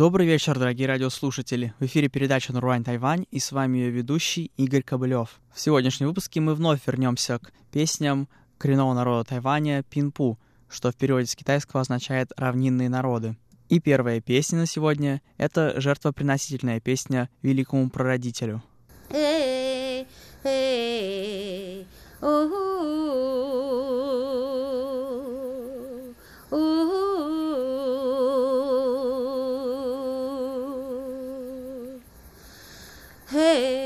Добрый вечер, дорогие радиослушатели. В эфире передача «Наруань Тайвань» и с вами ее ведущий Игорь Кобылев. В сегодняшнем выпуске мы вновь вернемся к песням коренного народа Тайваня Пинпу, что в переводе с китайского означает «равнинные народы». И первая песня на сегодня — это жертвоприносительная песня великому прародителю. Hey, hey, Hey.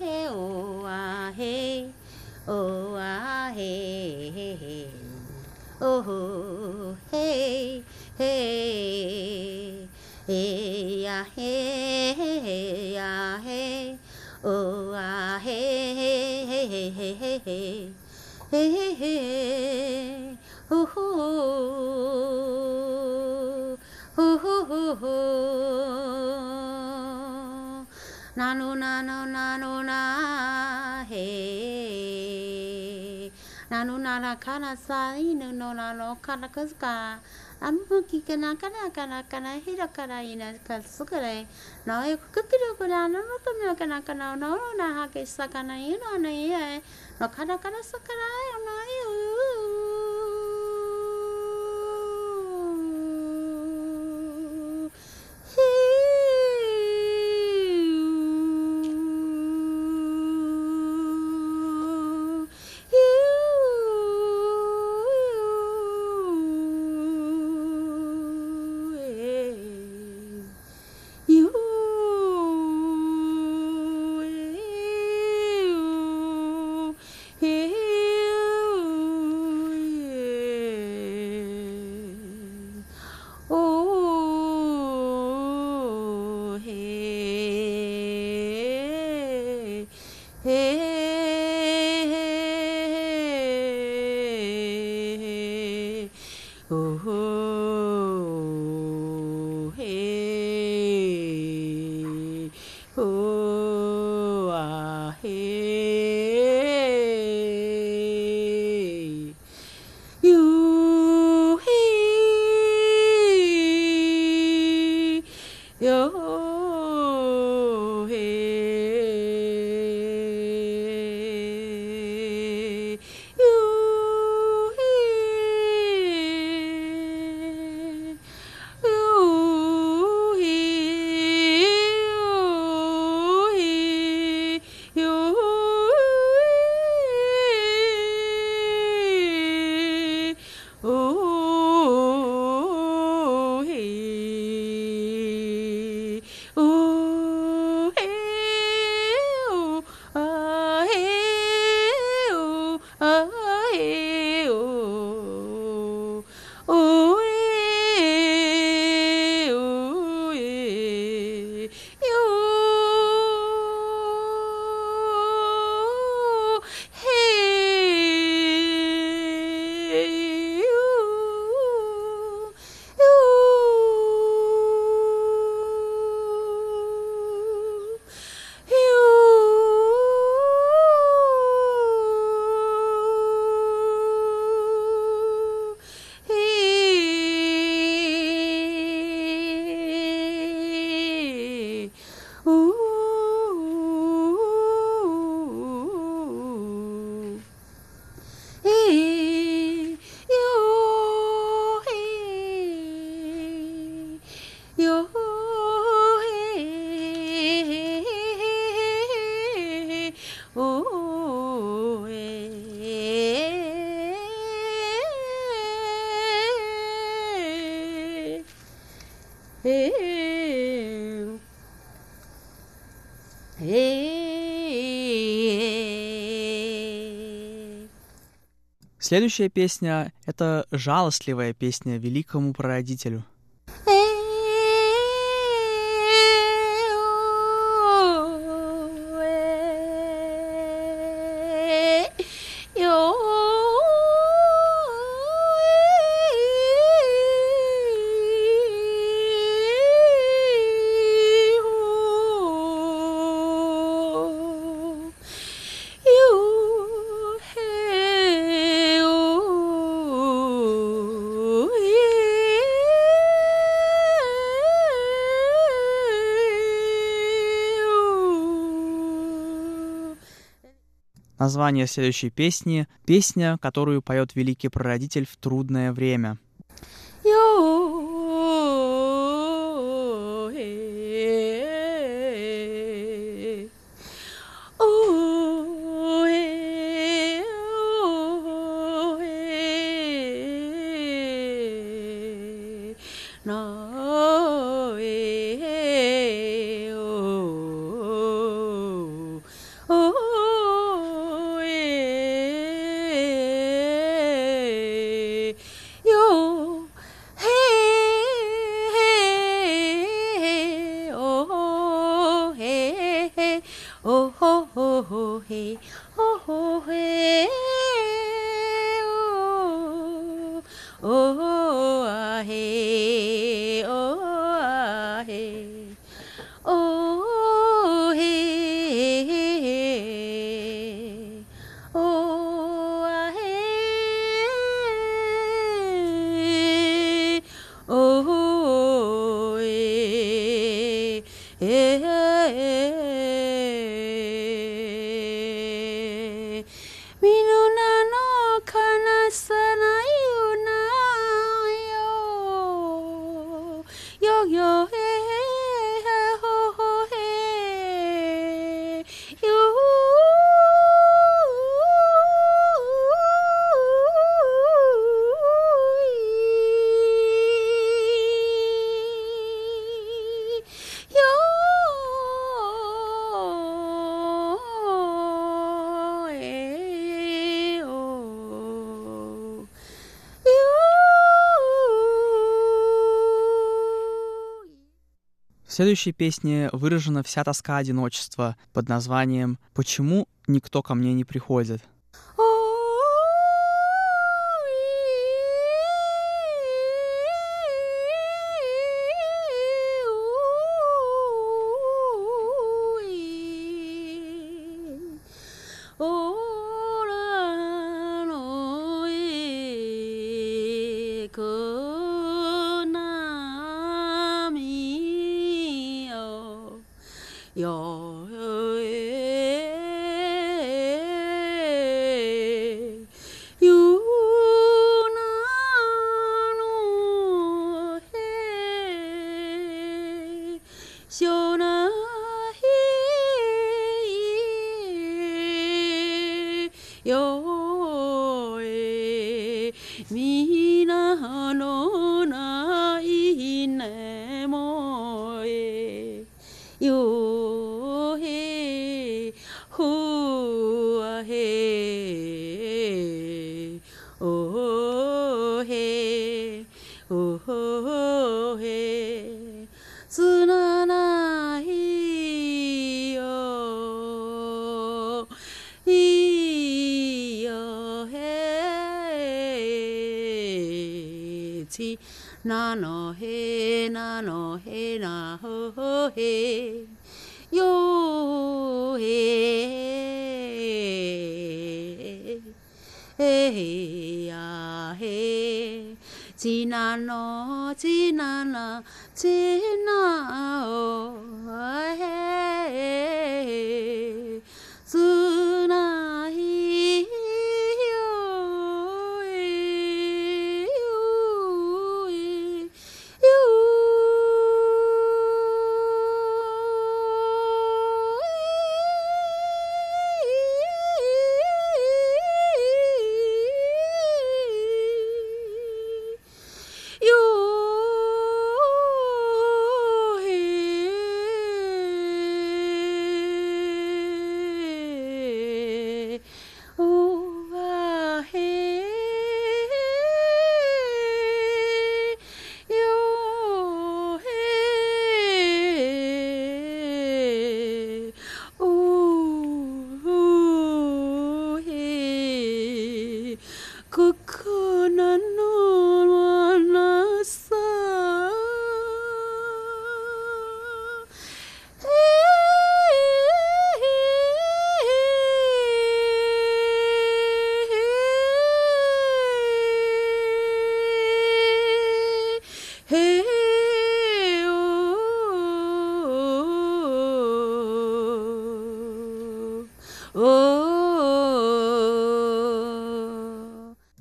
हे ओ आ हे ओ आ हे हे हे ओ हो हे हे हे या हे हे या हे ओ आ हे हे हे हे हे हे हे हे हे हे ho ho ho ho ho ho ho なのなのなのなへ。なのならからさ犬のなのからくずか。あむきかなかなかなかなひらからいなかすくれなおゆくくきるくらののとみょかなかなののなはけしさかないのねえのからからさからよなよ Следующая песня — это жалостливая песня великому прародителю. Название следующей песни — песня, которую поет великий прародитель в трудное время. Следующей песне выражена вся тоска одиночества под названием «Почему никто ко мне не приходит?». 呐呐嘿，呐呐嘿，呐吼嘿，哟嘿，嘿呀嘿，吉呐呐，吉呐呐，吉呐哦嘿。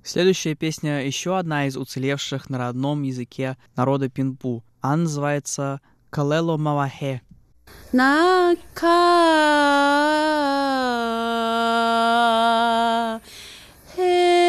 Следующая песня еще одна из уцелевших на родном языке народа пинпу. Она называется «Калело Мавахе». Hey.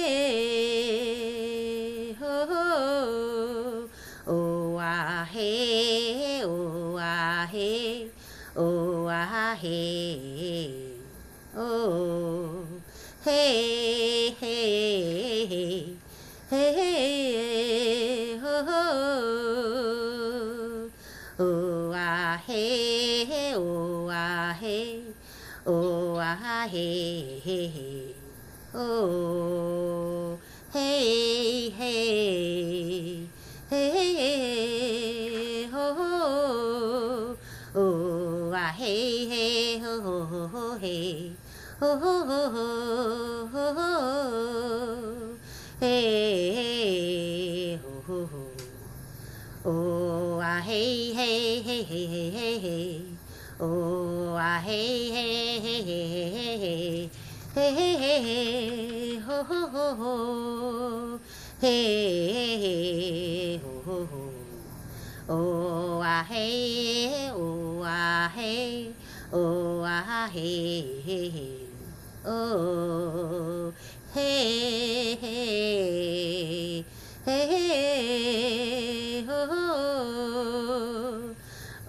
हे हे हे ओ हे हे हे hey, ओ आ हे हे oh, हो हो hey, हे ho ho ah, ho ho ho ho. Hey ho ho ho. Oh ah hey hey hey hey hey hey. Oh ah hey hey hey hey hey hey hey hey ho ho ho ho hey hey ho ho ho oh ah hey oh ah hey oh ah hey hey hey oh hey hey hey hey ho ho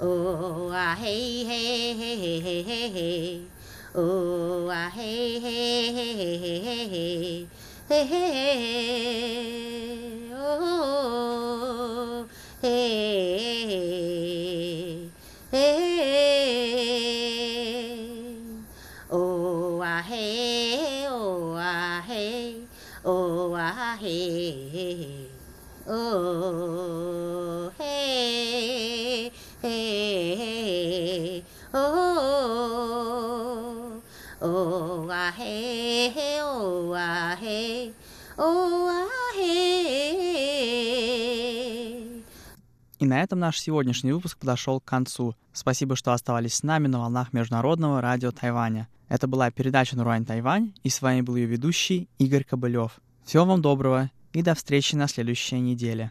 oh ah hey hey hey hey hey hey Oh, ah, hey, hey, hey, hey, hey, hey, hey, hey, hey, oh, hey, hey, oh, ah, hey, oh, ah, hey, oh, ah, hey, oh. этом наш сегодняшний выпуск подошел к концу. Спасибо, что оставались с нами на волнах Международного радио Тайваня. Это была передача «Нурань Тайвань», и с вами был ее ведущий Игорь Кобылев. Всего вам доброго и до встречи на следующей неделе.